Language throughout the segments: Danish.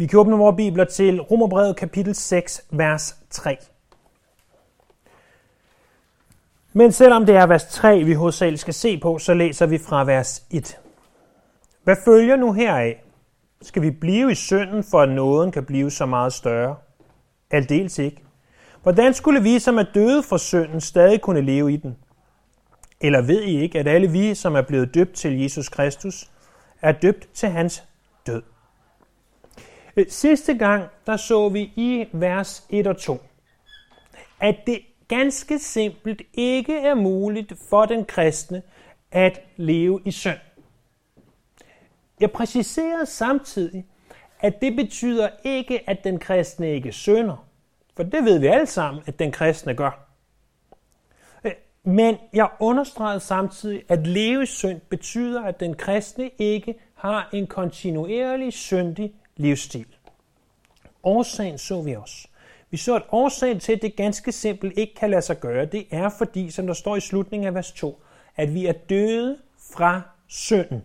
Vi kan åbne vores bibler til Romerbrevet kapitel 6, vers 3. Men selvom det er vers 3, vi hovedsageligt skal se på, så læser vi fra vers 1. Hvad følger nu heraf? Skal vi blive i synden, for at nåden kan blive så meget større? Aldeles ikke. Hvordan skulle vi, som er døde for synden, stadig kunne leve i den? Eller ved I ikke, at alle vi, som er blevet døbt til Jesus Kristus, er døbt til hans Øh, sidste gang, der så vi i vers 1 og 2, at det ganske simpelt ikke er muligt for den kristne at leve i synd. Jeg præciserer samtidig, at det betyder ikke, at den kristne ikke synder. For det ved vi alle sammen, at den kristne gør. Øh, men jeg understreger samtidig, at leve i synd betyder, at den kristne ikke har en kontinuerlig syndig livsstil. Årsagen så vi også. Vi så, at årsagen til, at det ganske simpelt ikke kan lade sig gøre, det er fordi, som der står i slutningen af vers 2, at vi er døde fra synden.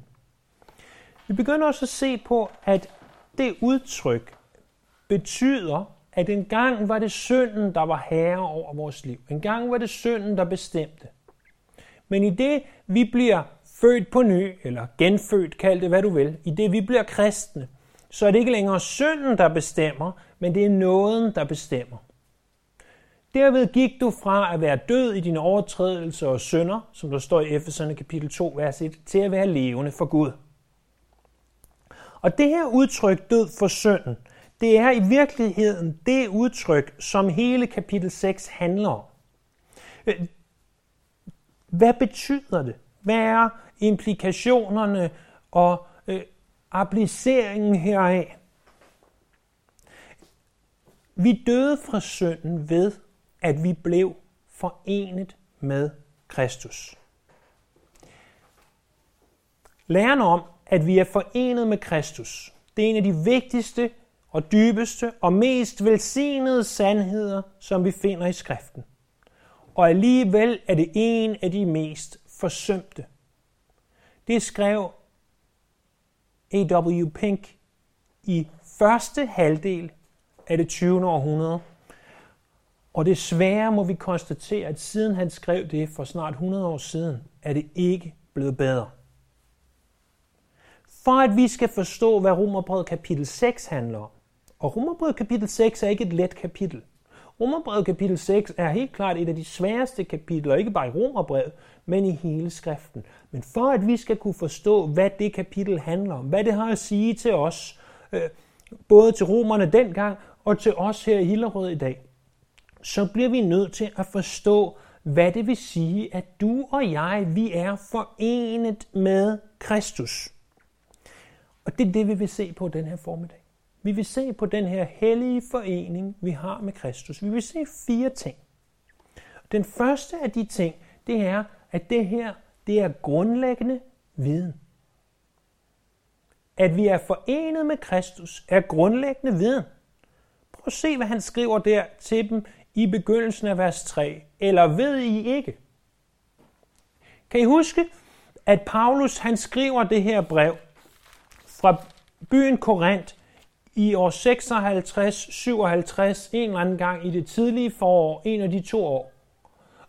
Vi begynder også at se på, at det udtryk betyder, at en gang var det synden, der var herre over vores liv. En gang var det synden, der bestemte. Men i det, vi bliver født på ny, eller genfødt, kald det hvad du vil, i det vi bliver kristne, så er det ikke længere synden, der bestemmer, men det er nåden, der bestemmer. Derved gik du fra at være død i dine overtrædelser og synder, som der står i Efeserne kapitel 2, vers 1, til at være levende for Gud. Og det her udtryk, død for synden, det er i virkeligheden det udtryk, som hele kapitel 6 handler om. Øh, hvad betyder det? Hvad er implikationerne og appliceringen heraf? Vi døde fra synden ved, at vi blev forenet med Kristus. Læren om, at vi er forenet med Kristus, det er en af de vigtigste og dybeste og mest velsignede sandheder, som vi finder i skriften. Og alligevel er det en af de mest forsømte. Det skrev A.W. Pink i første halvdel af det 20. århundrede. Og desværre må vi konstatere, at siden han skrev det for snart 100 år siden, er det ikke blevet bedre. For at vi skal forstå, hvad Romerbrevet kapitel 6 handler om, og Romerbrevet kapitel 6 er ikke et let kapitel. Romerbrevet kapitel 6 er helt klart et af de sværeste kapitler, ikke bare i Romerbrevet, men i hele skriften. Men for at vi skal kunne forstå, hvad det kapitel handler om, hvad det har at sige til os, øh, både til romerne dengang og til os her i Hillerød i dag, så bliver vi nødt til at forstå, hvad det vil sige, at du og jeg, vi er forenet med Kristus. Og det er det, vi vil se på den her formiddag. Vi vil se på den her hellige forening, vi har med Kristus. Vi vil se fire ting. Den første af de ting, det er, at det her, det er grundlæggende viden. At vi er forenet med Kristus, er grundlæggende viden. Prøv at se, hvad han skriver der til dem i begyndelsen af vers 3. Eller ved I ikke? Kan I huske, at Paulus han skriver det her brev fra byen Korinth i år 56-57, en eller anden gang i det tidlige forår, en af de to år,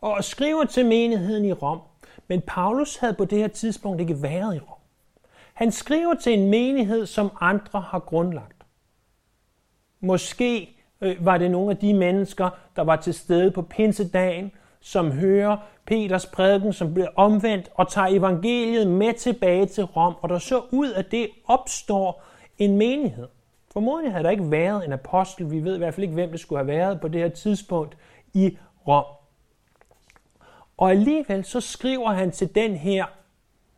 og skriver til menigheden i Rom. Men Paulus havde på det her tidspunkt ikke været i Rom. Han skriver til en menighed, som andre har grundlagt. Måske øh, var det nogle af de mennesker, der var til stede på pinsedagen, som hører Peters prædiken, som bliver omvendt og tager evangeliet med tilbage til Rom, og der så ud af det opstår en menighed. Formodentlig havde der ikke været en apostel, vi ved i hvert fald ikke, hvem det skulle have været på det her tidspunkt i Rom. Og alligevel så skriver han til den her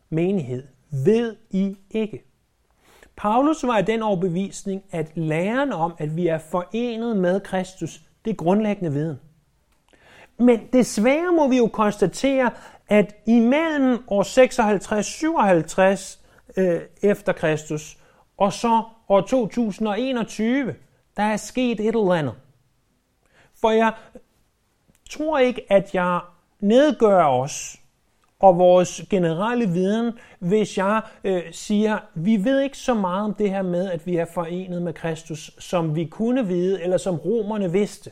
menighed, ved I ikke. Paulus var i den overbevisning, at læren om, at vi er forenet med Kristus, det er grundlæggende viden. Men desværre må vi jo konstatere, at imellem år 56-57 øh, efter Kristus, og så år 2021, der er sket et eller andet. For jeg tror ikke, at jeg nedgør os og vores generelle viden, hvis jeg øh, siger, vi ved ikke så meget om det her med, at vi er forenet med Kristus, som vi kunne vide, eller som romerne vidste.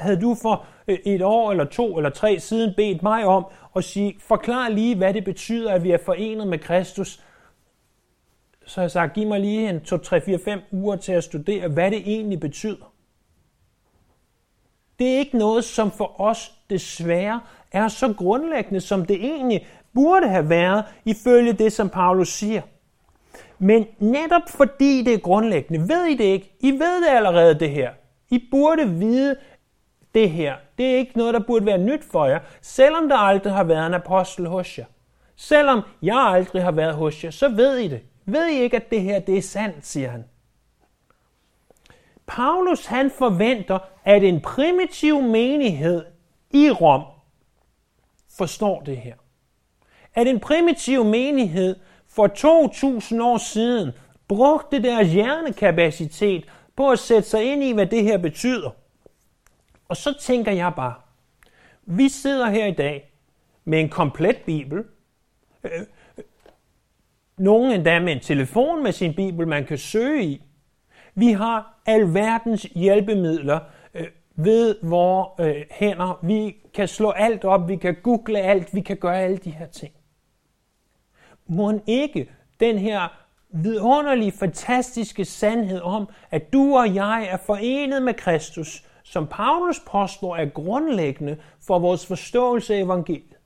Havde du for øh, et år eller to eller tre siden bedt mig om at sige, forklar lige, hvad det betyder, at vi er forenet med Kristus, så har jeg sagt, giv mig lige en 2, 3, 4, 5 uger til at studere, hvad det egentlig betyder. Det er ikke noget, som for os desværre er så grundlæggende, som det egentlig burde have været, ifølge det, som Paulus siger. Men netop fordi det er grundlæggende, ved I det ikke? I ved det allerede, det her. I burde vide det her. Det er ikke noget, der burde være nyt for jer, selvom der aldrig har været en apostel hos jer. Selvom jeg aldrig har været hos jer, så ved I det. Ved I ikke, at det her det er sandt, siger han. Paulus han forventer, at en primitiv menighed i Rom forstår det her. At en primitiv menighed for 2000 år siden brugte deres hjernekapacitet på at sætte sig ind i, hvad det her betyder. Og så tænker jeg bare, vi sidder her i dag med en komplet bibel, øh, øh, nogen endda med en telefon med sin bibel, man kan søge i. Vi har alverdens hjælpemidler øh, ved vores øh, hænder. Vi kan slå alt op, vi kan google alt, vi kan gøre alle de her ting. Må ikke den her vidunderlige, fantastiske sandhed om, at du og jeg er forenet med Kristus, som Paulus påstår er grundlæggende for vores forståelse af evangeliet.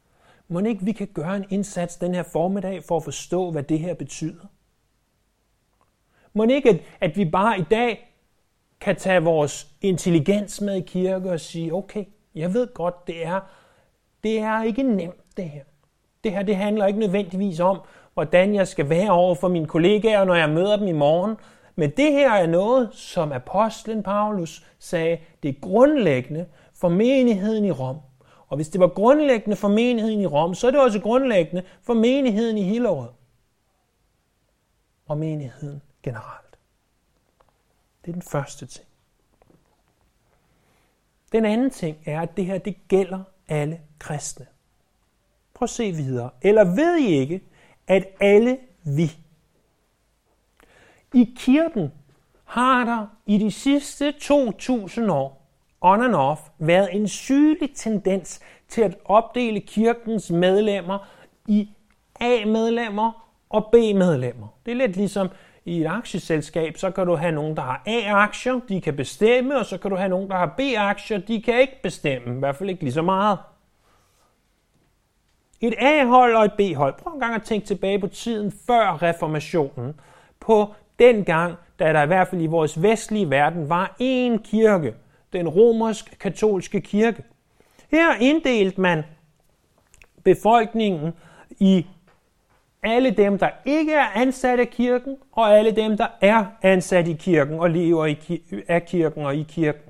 Må ikke vi kan gøre en indsats den her formiddag for at forstå, hvad det her betyder? Må ikke, at, at vi bare i dag kan tage vores intelligens med i kirke og sige, okay, jeg ved godt, det er, det er ikke nemt det her. Det her det handler ikke nødvendigvis om, hvordan jeg skal være over for mine kollegaer, når jeg møder dem i morgen. Men det her er noget, som apostlen Paulus sagde, det er grundlæggende for menigheden i Rom. Og hvis det var grundlæggende for menigheden i Rom, så er det også grundlæggende for menigheden i Hillerød. Og menigheden generelt. Det er den første ting. Den anden ting er, at det her det gælder alle kristne. Prøv at se videre. Eller ved I ikke, at alle vi i kirken har der i de sidste 2000 år on and off været en sygelig tendens til at opdele kirkens medlemmer i A-medlemmer og B-medlemmer. Det er lidt ligesom i et aktieselskab, så kan du have nogen, der har A-aktier, de kan bestemme, og så kan du have nogen, der har B-aktier, de kan ikke bestemme, i hvert fald ikke lige så meget. Et A-hold og et B-hold. Prøv en gang at tænke tilbage på tiden før reformationen, på den gang, da der i hvert fald i vores vestlige verden var én kirke, den romersk-katolske kirke. Her inddelte man befolkningen i alle dem, der ikke er ansat af kirken, og alle dem, der er ansat i kirken og lever i, af kirken og i kirken.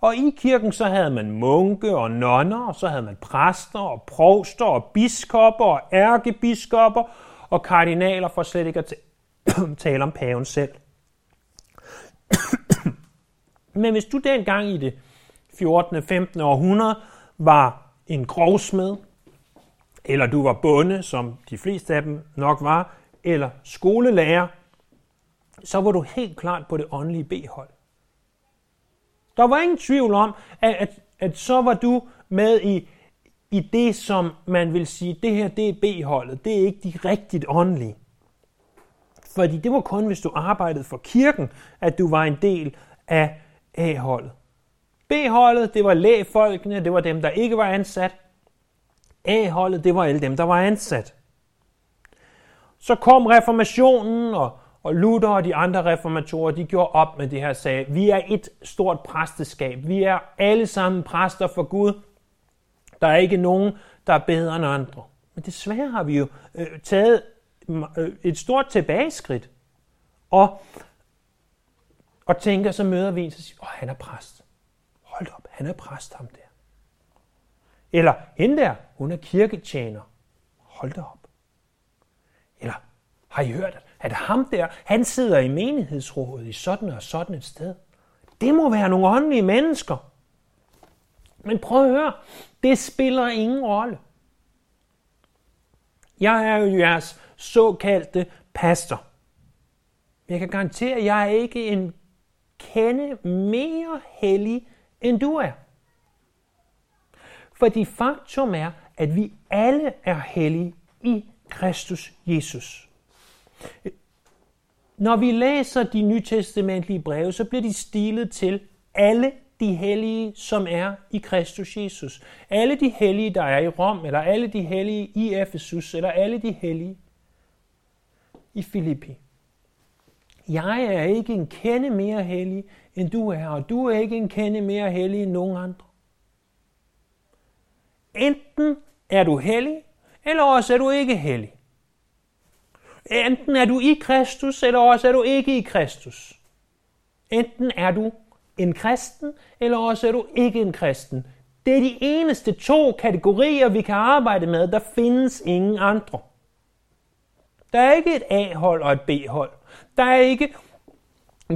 Og i kirken så havde man munke og nonner, og så havde man præster og provster og biskopper og ærkebiskopper og kardinaler, for slet ikke at tale om paven selv. Men hvis du dengang i det 14. 15. århundrede var en grovsmed, eller du var bonde, som de fleste af dem nok var, eller skolelærer, så var du helt klart på det åndelige B-hold. Der var ingen tvivl om, at, at, at så var du med i, i det, som man vil sige, det her det er B-holdet, det er ikke de rigtigt åndelige. Fordi det var kun, hvis du arbejdede for kirken, at du var en del af A-holdet. B-holdet, det var lægfolkene, det var dem, der ikke var ansat. A-holdet, det var alle dem, der var ansat. Så kom reformationen, og, og Luther og de andre reformatorer, de gjorde op med det her sag. Vi er et stort præsteskab. Vi er alle sammen præster for Gud. Der er ikke nogen, der er bedre end andre. Men desværre har vi jo øh, taget mm, øh, et stort tilbageskridt. Og, og tænker, så møder vi en, og siger, åh, han er præst. Hold op, han er præst ham der. Eller hende der, hun er kirketjener. Hold da op. Eller har I hørt, at ham der, han sidder i menighedsrådet i sådan og sådan et sted. Det må være nogle åndelige mennesker. Men prøv at høre, det spiller ingen rolle. Jeg er jo jeres såkaldte pastor. Jeg kan garantere, at jeg er ikke en kende mere hellig, end du er. Fordi faktum er, at vi alle er hellige i Kristus Jesus. Når vi læser de nytestamentlige breve, så bliver de stilet til alle de hellige, som er i Kristus Jesus. Alle de hellige, der er i Rom, eller alle de hellige i Efesus, eller alle de hellige i Filippi. Jeg er ikke en kende mere hellig, end du er, og du er ikke en kende mere hellig end nogen andre. Enten er du hellig, eller også er du ikke hellig. Enten er du i Kristus, eller også er du ikke i Kristus. Enten er du en kristen, eller også er du ikke en kristen. Det er de eneste to kategorier, vi kan arbejde med. Der findes ingen andre. Der er ikke et A-hold og et B-hold. Der er ikke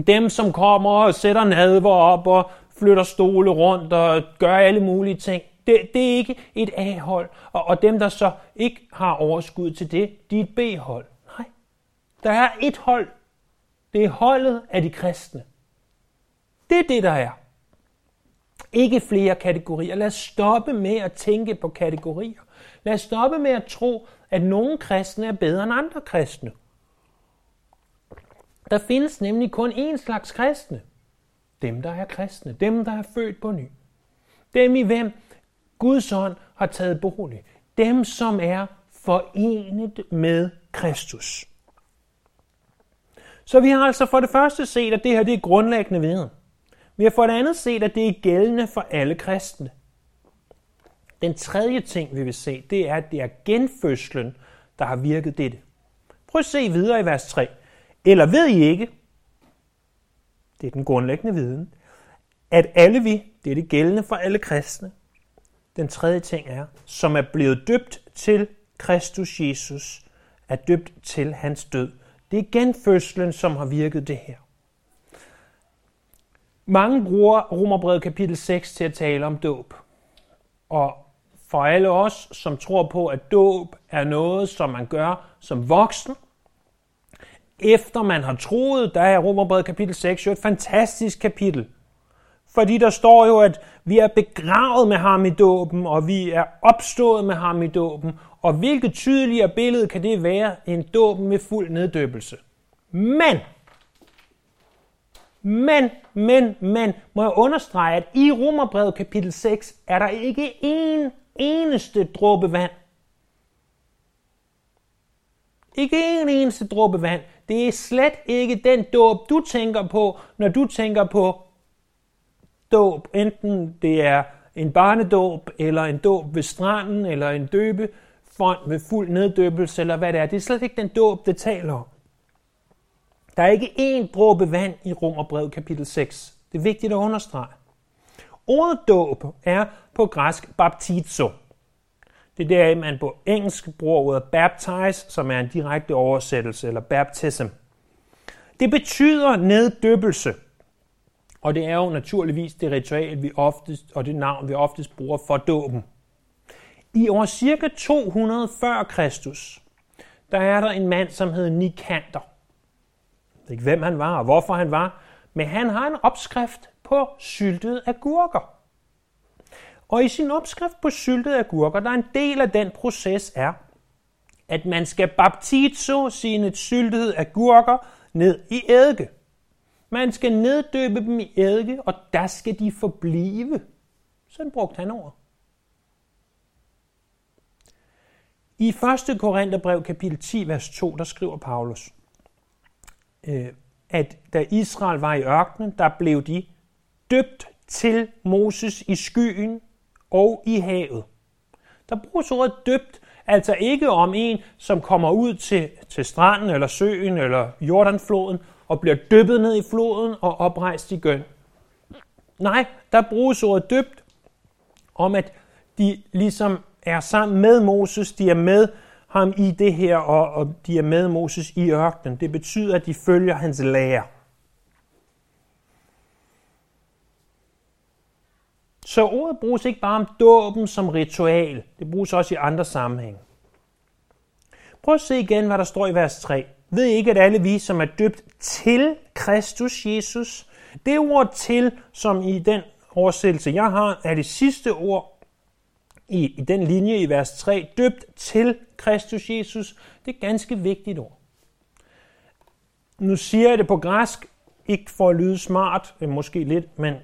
dem, som kommer og sætter nadver op og flytter stole rundt og gør alle mulige ting. Det, det er ikke et A-hold. Og, og dem, der så ikke har overskud til det, de er et B-hold. Nej. Der er et hold. Det er holdet af de kristne. Det er det, der er. Ikke flere kategorier. Lad os stoppe med at tænke på kategorier. Lad os stoppe med at tro, at nogle kristne er bedre end andre kristne. Der findes nemlig kun én slags kristne. Dem, der er kristne. Dem, der er født på ny. Dem, i hvem Guds ånd har taget bolig. Dem, som er forenet med Kristus. Så vi har altså for det første set, at det her det er grundlæggende viden. Vi har for det andet set, at det er gældende for alle kristne. Den tredje ting, vi vil se, det er, at det er genfødslen, der har virket dette. Prøv at se videre i vers 3. Eller ved I ikke, det er den grundlæggende viden, at alle vi, det er det gældende for alle kristne, den tredje ting er, som er blevet døbt til Kristus Jesus, er døbt til hans død. Det er genfødslen, som har virket det her. Mange bruger Romerbrevet kapitel 6 til at tale om dåb. Og for alle os, som tror på, at dåb er noget, som man gør som voksen, efter man har troet, der er Romerbrevet kapitel 6 jo et fantastisk kapitel. Fordi der står jo, at vi er begravet med ham i dåben, og vi er opstået med ham i dåben. Og hvilket tydeligere billede kan det være en dåben med fuld neddøbelse? Men men, men, men, må jeg understrege, at i Romerbrevet kapitel 6 er der ikke en eneste dråbe vand. Ikke en eneste dråbe vand. Det er slet ikke den dåb, du tænker på, når du tænker på dåb. Enten det er en barnedåb, eller en dåb ved stranden, eller en døbefond med fuld neddøbelse, eller hvad det er. Det er slet ikke den dåb, det taler om. Der er ikke én dråbe vand i Romerbrevet kapitel 6. Det er vigtigt at understrege. Ordet dåb er på græsk baptizo. Det er der, man på engelsk bruger ordet baptize, som er en direkte oversættelse, eller baptism. Det betyder neddøbelse. Og det er jo naturligvis det ritual, vi oftest, og det navn, vi oftest bruger for dåben. I år cirka 200 før Kristus, der er der en mand, som hedder Nikander ved ikke, hvem han var og hvorfor han var, men han har en opskrift på syltede agurker. Og i sin opskrift på syltede agurker, der er en del af den proces er, at man skal baptizo sine syltede agurker ned i eddike. Man skal neddøbe dem i eddike, og der skal de forblive. Sådan brugte han ord. I 1. Korintherbrev kapitel 10, vers 2, der skriver Paulus, øh, at da Israel var i ørkenen, der blev de døbt til Moses i skyen og i havet. Der bruges ordet døbt, altså ikke om en, som kommer ud til, til stranden eller søen eller Jordanfloden og bliver dyppet ned i floden og oprejst i gøn. Nej, der bruges ordet døbt om, at de ligesom er sammen med Moses, de er med ham i det her, og, og de er med Moses i ørkenen. Det betyder, at de følger hans lære. Så ordet bruges ikke bare om dåben som ritual, det bruges også i andre sammenhæng. Prøv at se igen, hvad der står i vers 3. Ved I ikke, at alle vi, som er døbt til Kristus Jesus, det ord til, som i den oversættelse, jeg har, er det sidste ord i, i den linje i vers 3, døbt til Kristus Jesus. Det er et ganske vigtigt ord. Nu siger jeg det på græsk, ikke for at lyde smart, måske lidt, men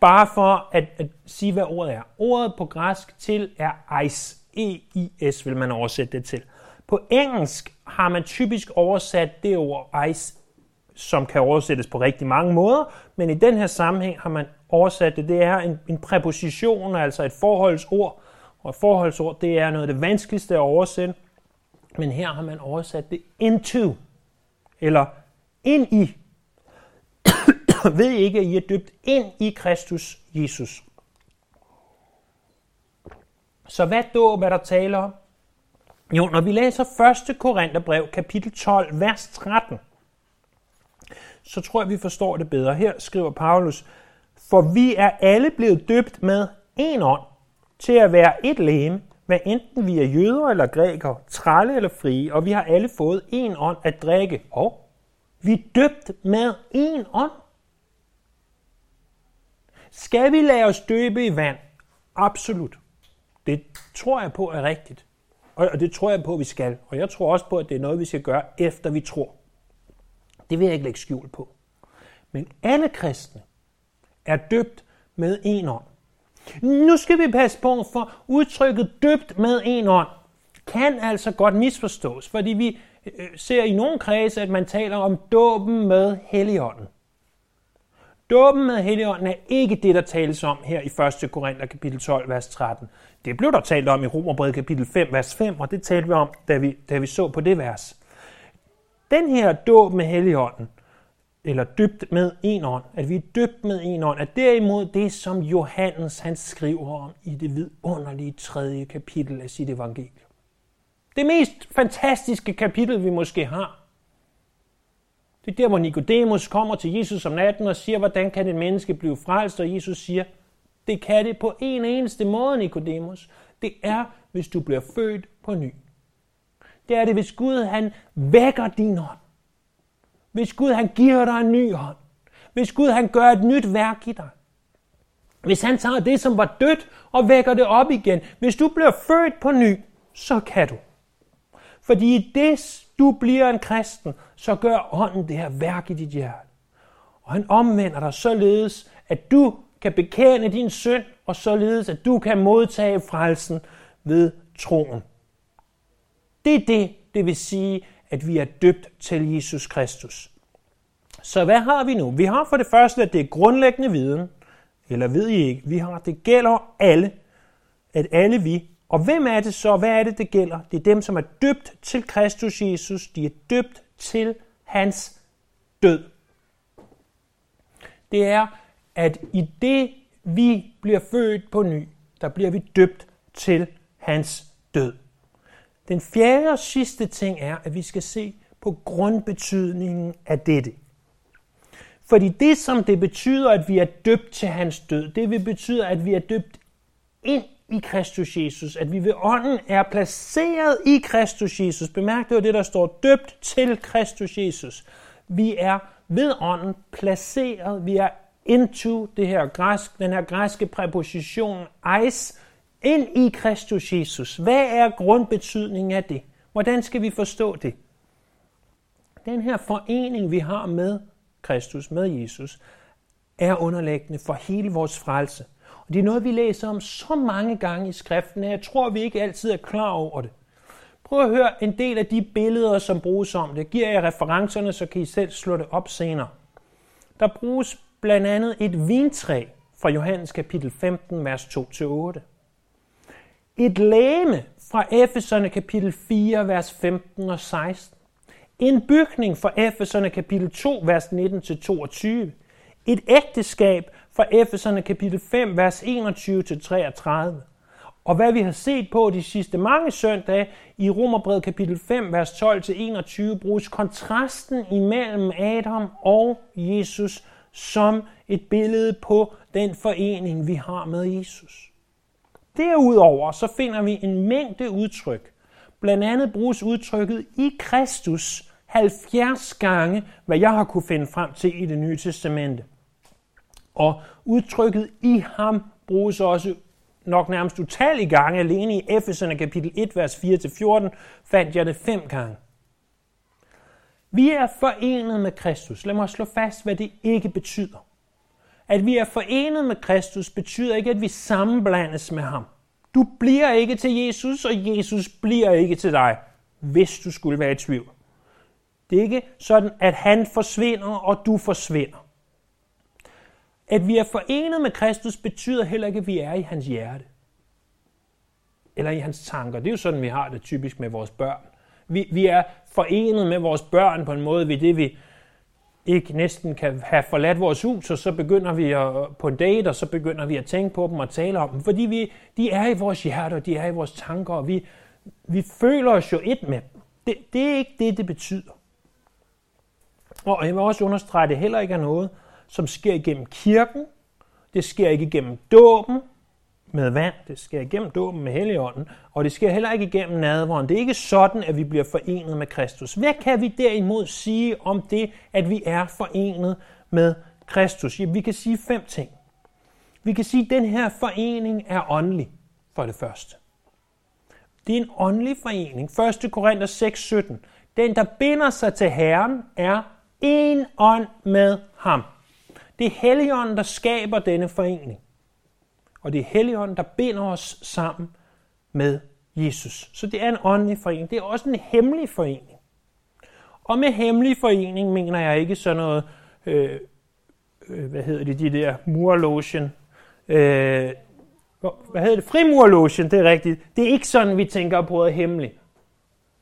bare for at, at sige, hvad ordet er. Ordet på græsk til er eis. E-I-S vil man oversætte det til. På engelsk har man typisk oversat det ord ice, som kan oversættes på rigtig mange måder, men i den her sammenhæng har man oversat det. Det er en, en præposition, altså et forholdsord, og et forholdsord, det er noget af det vanskeligste at oversætte, men her har man oversat det into, eller ind i. Ved I ikke, at I er døbt ind i Kristus Jesus? Så hvad dåb er der tale om? Jo, når vi læser 1. Korintherbrev, kapitel 12, vers 13, så tror jeg, vi forstår det bedre. Her skriver Paulus, for vi er alle blevet døbt med en ånd til at være et læme, hvad enten vi er jøder eller grækere, trælle eller frie, og vi har alle fået en ånd at drikke. Og vi er døbt med en ånd. Skal vi lade os døbe i vand? Absolut. Det tror jeg på er rigtigt. Og det tror jeg på, at vi skal. Og jeg tror også på, at det er noget, vi skal gøre, efter vi tror. Det vil jeg ikke lægge skjul på. Men alle kristne er døbt med en ånd. Nu skal vi passe på, for udtrykket døbt med en ånd kan altså godt misforstås, fordi vi øh, øh, ser i nogle kredse, at man taler om dåben med Helligånden. Dåben med Helligånden er ikke det, der tales om her i 1. Korinther kapitel 12, vers 13. Det blev der talt om i Romerbrevet kapitel 5, vers 5, og det talte vi om, da vi, da vi så på det vers. Den her dåb med Helligånden, eller dybt med en ånd, at vi er dybt med en ånd, er derimod det, som Johannes han skriver om i det vidunderlige tredje kapitel af sit evangelium. Det mest fantastiske kapitel, vi måske har. Det er der, hvor Nikodemus kommer til Jesus om natten og siger, hvordan kan et menneske blive frelst, og Jesus siger, det kan det på en eneste måde, Nikodemus. Det er, hvis du bliver født på ny. Det er det, hvis Gud han vækker din hånd. Hvis Gud han giver dig en ny hånd. Hvis Gud han gør et nyt værk i dig. Hvis han tager det, som var dødt, og vækker det op igen. Hvis du bliver født på ny, så kan du. Fordi i det, du bliver en kristen, så gør ånden det her værk i dit hjerte. Og han omvender dig således, at du kan bekende din synd, og således at du kan modtage frelsen ved troen. Det er det, det vil sige, at vi er døbt til Jesus Kristus. Så hvad har vi nu? Vi har for det første, at det er grundlæggende viden, eller ved I ikke, vi har, det gælder alle, at alle vi, og hvem er det så, hvad er det, det gælder? Det er dem, som er døbt til Kristus Jesus, de er døbt til hans død. Det er at i det vi bliver født på ny, der bliver vi døbt til hans død. Den fjerde og sidste ting er, at vi skal se på grundbetydningen af dette. Fordi det, som det betyder, at vi er døbt til hans død, det vil betyde, at vi er døbt ind i Kristus Jesus, at vi ved ånden er placeret i Kristus Jesus. Bemærk, det var det, der står døbt til Kristus Jesus. Vi er ved ånden placeret, vi er into det her græsk, den her græske præposition eis, ind i Kristus Jesus. Hvad er grundbetydningen af det? Hvordan skal vi forstå det? Den her forening, vi har med Kristus, med Jesus, er underlæggende for hele vores frelse. Og det er noget, vi læser om så mange gange i skriften, at jeg tror, vi ikke altid er klar over det. Prøv at høre en del af de billeder, som bruges om det. Giver jeg referencerne, så kan I selv slå det op senere. Der bruges blandt andet et vintræ fra Johannes kapitel 15, vers 2-8. Et læme fra Efeserne kapitel 4, vers 15 og 16. En bygning fra Efeserne kapitel 2, vers 19-22. Et ægteskab fra Efeserne kapitel 5, vers 21-33. Og hvad vi har set på de sidste mange søndage i Romerbrevet kapitel 5, vers 12-21, bruges kontrasten imellem Adam og Jesus som et billede på den forening, vi har med Jesus. Derudover så finder vi en mængde udtryk Blandt andet bruges udtrykket i Kristus 70 gange, hvad jeg har kunne finde frem til i det nye testamente. Og udtrykket i ham bruges også nok nærmest utallige gange. Alene i Efeserne kapitel 1, vers 4-14 fandt jeg det fem gange. Vi er forenet med Kristus. Lad mig slå fast, hvad det ikke betyder. At vi er forenet med Kristus betyder ikke, at vi sammenblandes med ham. Du bliver ikke til Jesus, og Jesus bliver ikke til dig, hvis du skulle være i tvivl. Det er ikke sådan, at han forsvinder, og du forsvinder. At vi er forenet med Kristus betyder heller ikke, at vi er i hans hjerte. Eller i hans tanker. Det er jo sådan, vi har det typisk med vores børn. Vi, vi er forenet med vores børn på en måde ved det, vi ikke næsten kan have forladt vores hus, og så begynder vi at, på en date, og så begynder vi at tænke på dem og tale om dem. Fordi vi, de er i vores hjerter, de er i vores tanker, og vi, vi føler os jo et med dem. Det, det er ikke det, det betyder. Og jeg vil også understrege, at det heller ikke er noget, som sker igennem kirken. Det sker ikke igennem dåben med vand. Det sker igennem dåben med Helligånden. Og det sker heller ikke igennem nadvåren. Det er ikke sådan, at vi bliver forenet med Kristus. Hvad kan vi derimod sige om det, at vi er forenet med Kristus? Ja, vi kan sige fem ting. Vi kan sige, at den her forening er åndelig, for det første. Det er en åndelig forening. 1. Korinther 6, 17. Den, der binder sig til Herren, er en ånd med ham. Det er Helligånden, der skaber denne forening. Og det er Helligånden, der binder os sammen med Jesus. Så det er en åndelig forening. Det er også en hemmelig forening. Og med hemmelig forening mener jeg ikke sådan noget, øh, øh, hvad hedder det, de der murlogen, øh, hvad hedder det, frimurlogen, det er rigtigt. Det er ikke sådan, vi tænker på ordet hemmelig.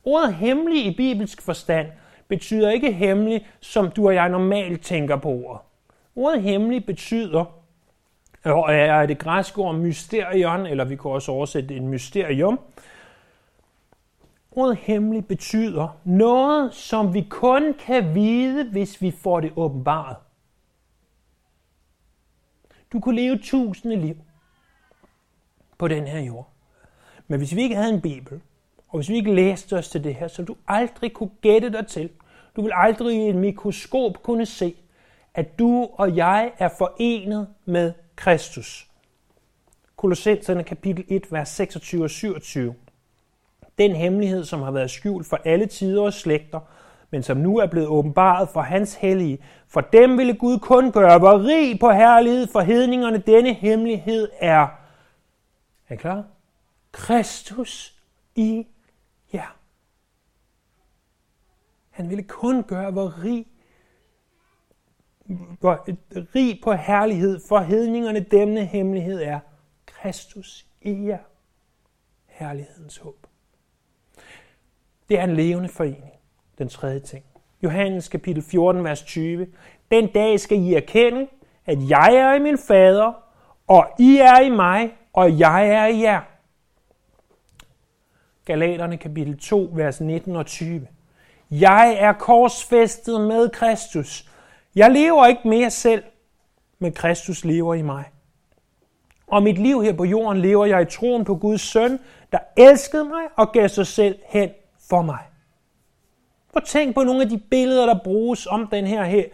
Ordet hemmelig i bibelsk forstand betyder ikke hemmelig, som du og jeg normalt tænker på ordet. Ordet hemmelig betyder, og er det græske ord mysterion, eller vi kan også oversætte en mysterium. Ordet hemmelig betyder noget, som vi kun kan vide, hvis vi får det åbenbaret. Du kunne leve tusinde liv på den her jord. Men hvis vi ikke havde en bibel, og hvis vi ikke læste os til det her, så du aldrig kunne gætte dig til, du vil aldrig i et mikroskop kunne se, at du og jeg er forenet med Kristus. Kolossenserne kapitel 1, vers 26 og 27. Den hemmelighed, som har været skjult for alle tider og slægter, men som nu er blevet åbenbaret for hans hellige. For dem ville Gud kun gøre, hvor rig på herlighed for hedningerne denne hemmelighed er. Er I klar? Kristus i jer. Han ville kun gøre, hvor rig rig på herlighed for hedningerne denne hemmelighed er Kristus i jer. Herlighedens håb. Det er en levende forening. Den tredje ting. Johannes kapitel 14, vers 20. Den dag skal I erkende, at jeg er i min fader, og I er i mig, og jeg er i jer. Galaterne kapitel 2, vers 19 og 20. Jeg er korsfæstet med Kristus. Jeg lever ikke mere selv, men Kristus lever i mig. Og mit liv her på jorden lever jeg i troen på Guds søn, der elskede mig og gav sig selv hen for mig. Prøv tænk på nogle af de billeder, der bruges om den her, her,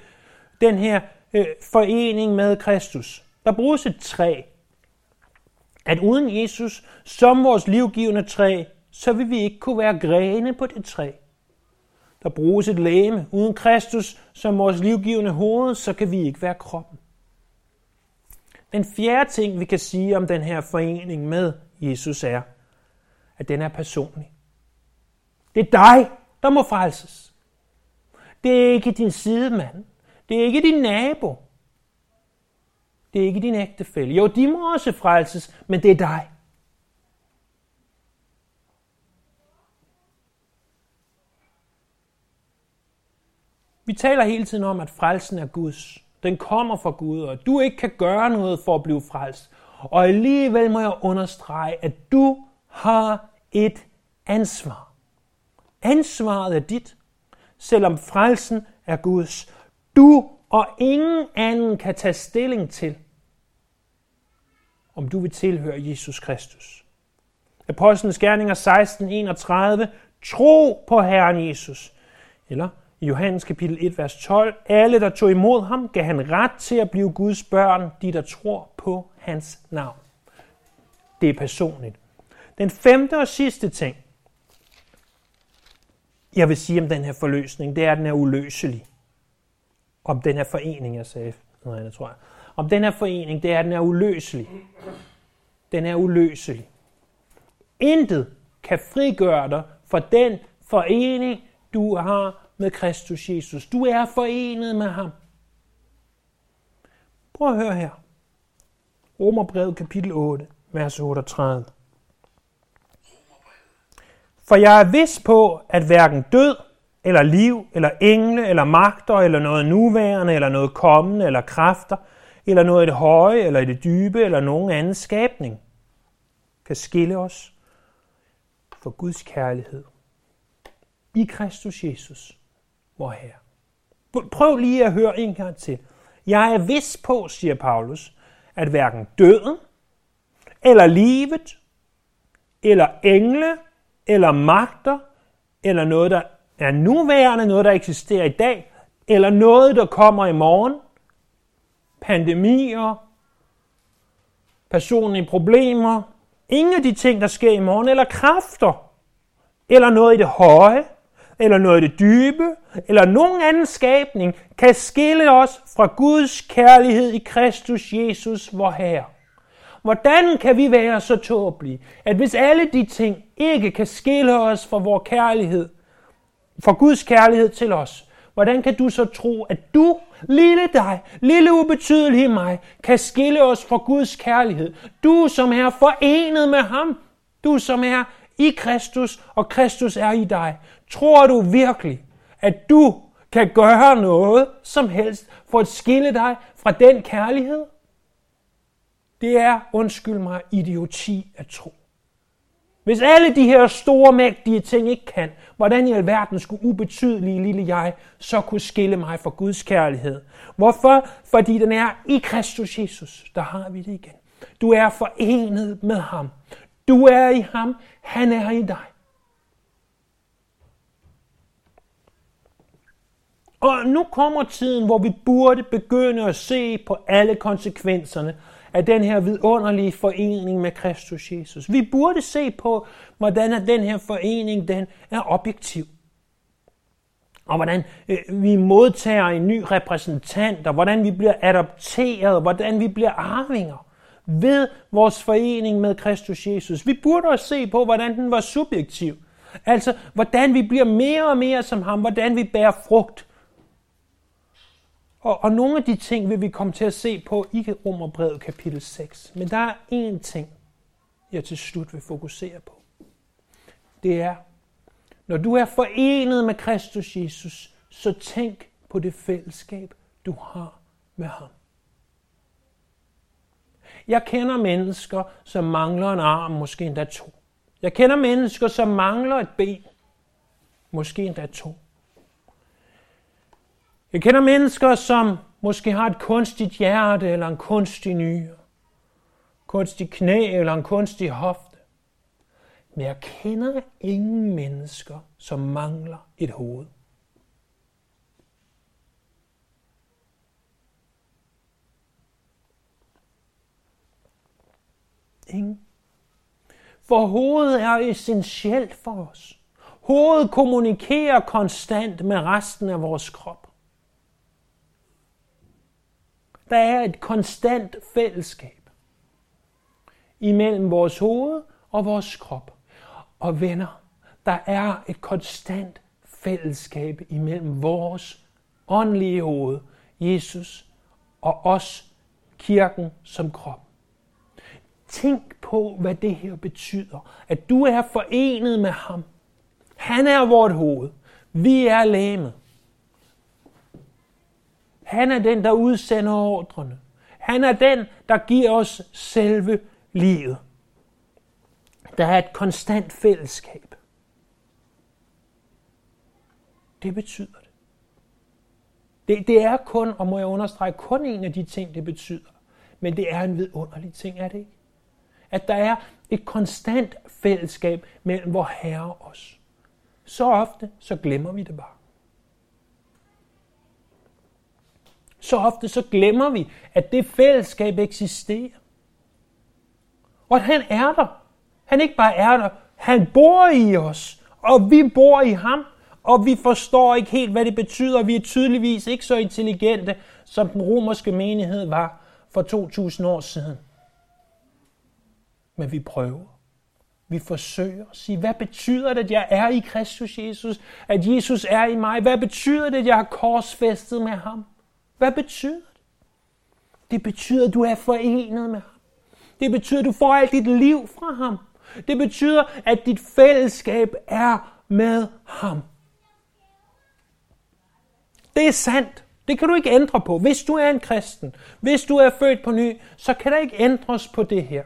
den her øh, forening med Kristus. Der bruges et træ. At uden Jesus som vores livgivende træ, så vil vi ikke kunne være grene på det træ. Der bruges et læme. Uden Kristus som vores livgivende hoved, så kan vi ikke være kroppen. Den fjerde ting, vi kan sige om den her forening med Jesus er, at den er personlig. Det er dig, der må frelses. Det er ikke din sidemand. Det er ikke din nabo. Det er ikke din ægtefælle. Jo, de må også frelses, men det er dig. Vi taler hele tiden om, at frelsen er Guds. Den kommer fra Gud, og du ikke kan gøre noget for at blive frelst. Og alligevel må jeg understrege, at du har et ansvar. Ansvaret er dit, selvom frelsen er Guds. Du og ingen anden kan tage stilling til, om du vil tilhøre Jesus Kristus. Apostlenes Gerninger 16:31, tro på Herren Jesus. Eller i Johannes kapitel 1, vers 12, alle, der tog imod ham, gav han ret til at blive Guds børn, de der tror på hans navn. Det er personligt. Den femte og sidste ting, jeg vil sige om den her forløsning, det er, at den er uløselig. Om den her forening, jeg sagde noget andet, tror jeg. Om den her forening, det er, at den er uløselig. Den er uløselig. Intet kan frigøre dig fra den forening, du har med Kristus Jesus. Du er forenet med ham. Prøv at høre her. Romerbrevet kapitel 8, vers 38. For jeg er vis på, at hverken død, eller liv, eller engle, eller magter, eller noget nuværende, eller noget kommende, eller kræfter, eller noget i det høje, eller i det dybe, eller nogen anden skabning, kan skille os for Guds kærlighed i Kristus Jesus, vor Herre. Prøv lige at høre en gang til. Jeg er vis på, siger Paulus, at hverken døden, eller livet, eller engle, eller magter, eller noget, der er nuværende, noget, der eksisterer i dag, eller noget, der kommer i morgen, pandemier, personlige problemer, ingen af de ting, der sker i morgen, eller kræfter, eller noget i det høje, eller noget af det dybe, eller nogen anden skabning, kan skille os fra Guds kærlighed i Kristus Jesus, vor Herre. Hvordan kan vi være så tåbelige, at hvis alle de ting ikke kan skille os fra vores kærlighed, fra Guds kærlighed til os, hvordan kan du så tro, at du, lille dig, lille ubetydelige mig, kan skille os fra Guds kærlighed? Du, som er forenet med ham, du, som er i Kristus, og Kristus er i dig. Tror du virkelig, at du kan gøre noget som helst for at skille dig fra den kærlighed? Det er, undskyld mig, idioti at tro. Hvis alle de her store, mægtige ting ikke kan, hvordan i alverden skulle ubetydelige lille jeg så kunne skille mig fra Guds kærlighed? Hvorfor? Fordi den er i Kristus Jesus. Der har vi det igen. Du er forenet med ham. Du er i ham. Han er i dig. Og nu kommer tiden, hvor vi burde begynde at se på alle konsekvenserne af den her vidunderlige forening med Kristus Jesus. Vi burde se på, hvordan den her forening den er objektiv. Og hvordan øh, vi modtager en ny repræsentant, og hvordan vi bliver adopteret, og hvordan vi bliver arvinger ved vores forening med Kristus Jesus. Vi burde også se på, hvordan den var subjektiv. Altså, hvordan vi bliver mere og mere som ham, hvordan vi bærer frugt og, og nogle af de ting vil vi komme til at se på i Romerbrevet kapitel 6. Men der er én ting, jeg til slut vil fokusere på. Det er, når du er forenet med Kristus Jesus, så tænk på det fællesskab, du har med ham. Jeg kender mennesker, som mangler en arm, måske endda to. Jeg kender mennesker, som mangler et ben, måske endda to. Jeg kender mennesker, som måske har et kunstigt hjerte eller en kunstig nyre, kunstig knæ eller en kunstig hofte. Men jeg kender ingen mennesker, som mangler et hoved. Ingen. For hovedet er essentielt for os. Hovedet kommunikerer konstant med resten af vores krop. Der er et konstant fællesskab imellem vores hoved og vores krop. Og venner, der er et konstant fællesskab imellem vores åndelige hoved, Jesus, og os, kirken som krop. Tænk på, hvad det her betyder. At du er forenet med ham. Han er vort hoved. Vi er læmet. Han er den, der udsender ordrene. Han er den, der giver os selve livet. Der er et konstant fællesskab. Det betyder det. det. Det er kun, og må jeg understrege, kun en af de ting, det betyder. Men det er en vidunderlig ting, er det ikke? At der er Et konstant fællesskab mellem vor Herre og os. Så ofte, så glemmer vi det bare. Så ofte, så glemmer vi, at det fællesskab eksisterer. Og at han er der. Han ikke bare er der, han bor i os, og vi bor i ham, og vi forstår ikke helt, hvad det betyder. Vi er tydeligvis ikke så intelligente, som den romerske menighed var for 2000 år siden. Men vi prøver. Vi forsøger at sige, hvad betyder det, at jeg er i Kristus Jesus? At Jesus er i mig? Hvad betyder det, at jeg har korsfæstet med ham? Hvad betyder det? Det betyder, at du er forenet med ham. Det betyder, at du får alt dit liv fra ham. Det betyder, at dit fællesskab er med ham. Det er sandt. Det kan du ikke ændre på. Hvis du er en kristen, hvis du er født på ny, så kan der ikke ændres på det her.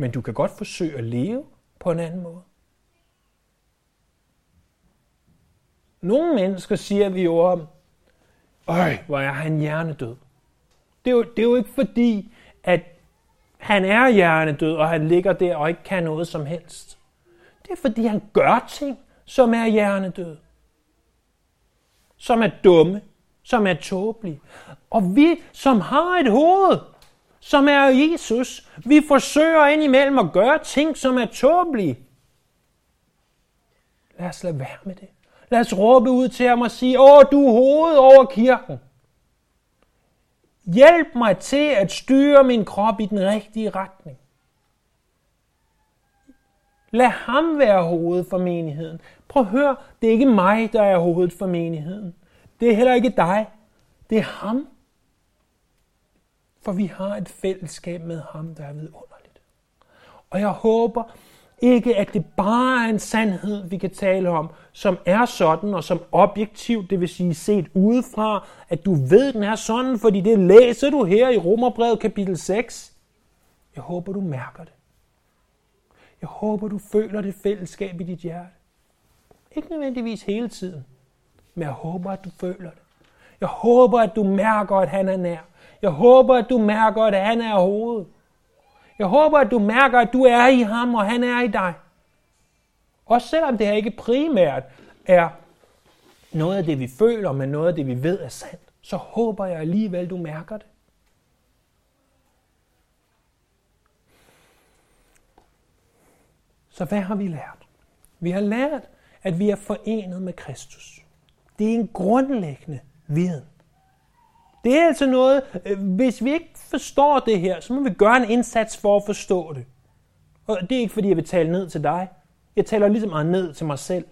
Men du kan godt forsøge at leve på en anden måde. Nogle mennesker siger vi jo om, Øj, hvor er han hjernedød. Det er, jo, det er jo ikke fordi, at han er hjernedød, og han ligger der og ikke kan noget som helst. Det er fordi, han gør ting, som er hjernedød. Som er dumme, som er tåbelige. Og vi, som har et hoved, som er Jesus, vi forsøger indimellem at gøre ting, som er tåbelige. Lad os lade være med det. Lad os råbe ud til ham og sige, åh, du er hovedet over kirken. Hjælp mig til at styre min krop i den rigtige retning. Lad ham være hovedet for menigheden. Prøv at høre, det er ikke mig, der er hovedet for menigheden. Det er heller ikke dig. Det er ham. For vi har et fællesskab med ham, der er vidunderligt. Og jeg håber, ikke, at det bare er en sandhed, vi kan tale om, som er sådan og som objektivt, det vil sige set udefra, at du ved, den er sådan, fordi det læser du her i Romerbrevet kapitel 6. Jeg håber, du mærker det. Jeg håber, du føler det fællesskab i dit hjerte. Ikke nødvendigvis hele tiden, men jeg håber, at du føler det. Jeg håber, at du mærker, at han er nær. Jeg håber, at du mærker, at han er hovedet. Jeg håber, at du mærker, at du er i ham, og han er i dig. Også selvom det her ikke primært er noget af det, vi føler, men noget af det, vi ved er sandt, så håber jeg alligevel, du mærker det. Så hvad har vi lært? Vi har lært, at vi er forenet med Kristus. Det er en grundlæggende viden. Det er altså noget, øh, hvis vi ikke forstår det her, så må vi gøre en indsats for at forstå det. Og det er ikke fordi, jeg vil tale ned til dig. Jeg taler ligesom meget ned til mig selv,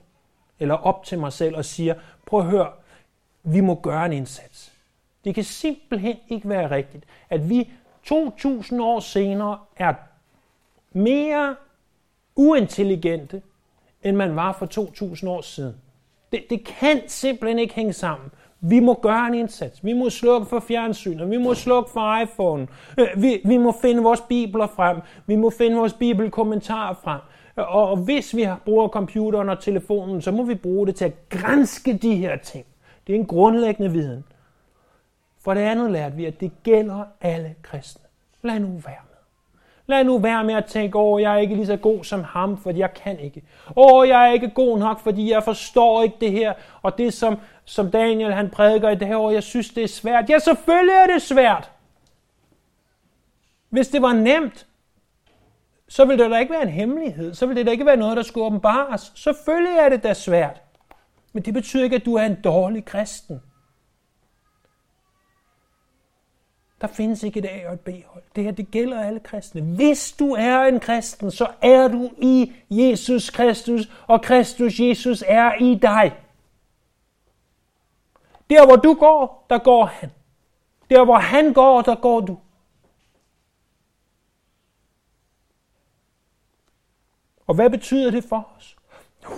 eller op til mig selv og siger, prøv at høre, vi må gøre en indsats. Det kan simpelthen ikke være rigtigt, at vi 2000 år senere er mere uintelligente, end man var for 2000 år siden. Det, det kan simpelthen ikke hænge sammen. Vi må gøre en indsats. Vi må slukke for fjernsynet. Vi må slukke for iPhone. Øh, vi, vi må finde vores bibler frem. Vi må finde vores bibelkommentarer frem. Og, og hvis vi bruger computeren og telefonen, så må vi bruge det til at grænske de her ting. Det er en grundlæggende viden. For det andet lærte vi, at det gælder alle kristne. Lad nu være. Lad nu være med at tænke, åh, jeg er ikke lige så god som ham, fordi jeg kan ikke. Åh, jeg er ikke god nok, fordi jeg forstår ikke det her. Og det, som, som Daniel han prædiker i det her år, jeg synes, det er svært. Ja, selvfølgelig er det svært. Hvis det var nemt, så ville det da ikke være en hemmelighed. Så ville det da ikke være noget, der skulle åbenbares. Selvfølgelig er det da svært. Men det betyder ikke, at du er en dårlig kristen. Der findes ikke et A og et B-hold. Det her, det gælder alle kristne. Hvis du er en kristen, så er du i Jesus Kristus, og Kristus Jesus er i dig. Der, hvor du går, der går han. Der, hvor han går, der går du. Og hvad betyder det for os?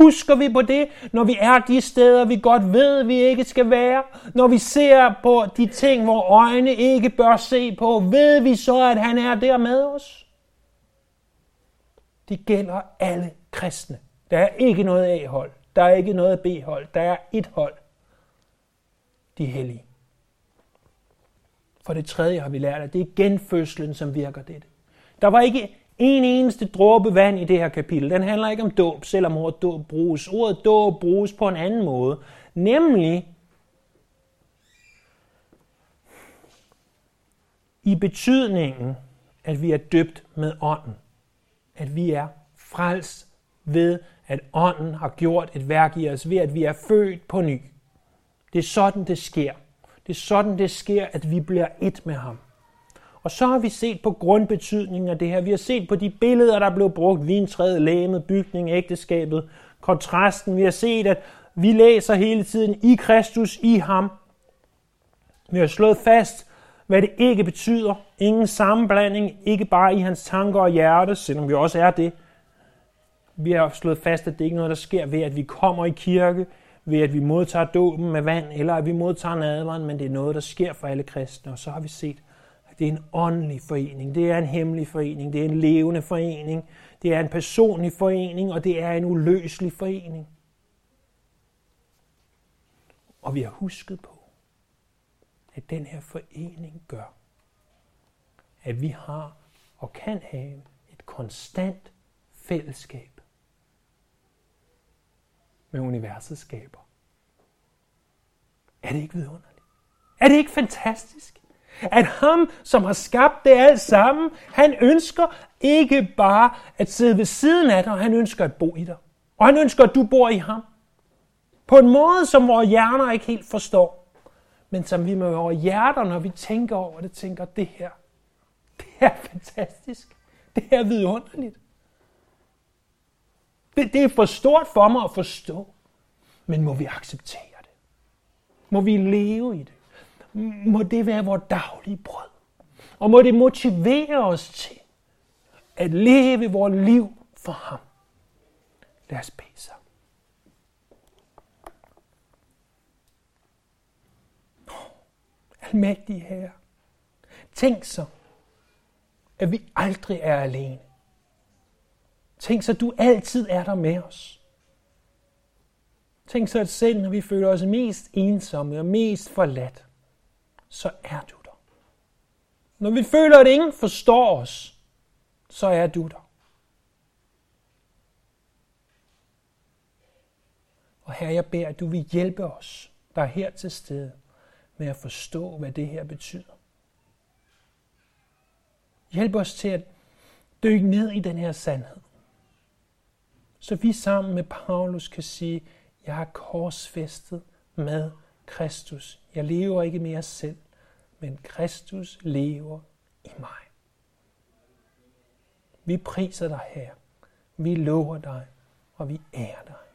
Husker vi på det, når vi er de steder, vi godt ved, vi ikke skal være? Når vi ser på de ting, hvor øjne ikke bør se på, ved vi så, at han er der med os? Det gælder alle kristne. Der er ikke noget A-hold. Der er ikke noget B-hold. Der er et hold. De hellige. For det tredje har vi lært, at det er genfødslen, som virker dette. Der var ikke en eneste dråbe vand i det her kapitel. Den handler ikke om dåb, selvom ordet dåb bruges. Ordet dåb bruges på en anden måde. Nemlig i betydningen, at vi er døbt med ånden. At vi er frelst ved, at ånden har gjort et værk i os, ved at vi er født på ny. Det er sådan, det sker. Det er sådan, det sker, at vi bliver et med ham. Og så har vi set på grundbetydningen af det her. Vi har set på de billeder, der blev brugt. Vintræet, læmet, bygning, ægteskabet, kontrasten. Vi har set, at vi læser hele tiden i Kristus, i ham. Vi har slået fast, hvad det ikke betyder. Ingen sammenblanding, ikke bare i hans tanker og hjerte, selvom vi også er det. Vi har slået fast, at det ikke er noget, der sker ved, at vi kommer i kirke, ved at vi modtager dåben med vand, eller at vi modtager nadveren, men det er noget, der sker for alle kristne. Og så har vi set, det er en åndelig forening, det er en hemmelig forening, det er en levende forening, det er en personlig forening, og det er en uløselig forening. Og vi har husket på, at den her forening gør, at vi har og kan have et konstant fællesskab med universets skaber. Er det ikke vidunderligt? Er det ikke fantastisk? At ham, som har skabt det alt sammen, han ønsker ikke bare at sidde ved siden af dig, han ønsker at bo i dig. Og han ønsker, at du bor i ham. På en måde, som vores hjerner ikke helt forstår. Men som vi med vores hjerter, når vi tænker over det, tænker, det her, det er fantastisk. Det er vidunderligt. Det, det er for stort for mig at forstå. Men må vi acceptere det? Må vi leve i det? Må det være vores daglige brød? Og må det motivere os til at leve vores liv for ham? Lad os bede sig. Almægtige Herre, tænk så, at vi aldrig er alene. Tænk så, at du altid er der med os. Tænk så, at selv når vi føler os mest ensomme og mest forladt, så er du der. Når vi føler, at ingen forstår os, så er du der. Og her jeg beder, at du vil hjælpe os, der er her til stede, med at forstå, hvad det her betyder. Hjælp os til at dykke ned i den her sandhed. Så vi sammen med Paulus kan sige, jeg har korsfæstet med Kristus. Jeg lever ikke mere selv, men Kristus lever i mig. Vi priser dig her. Vi lover dig, og vi ærer dig.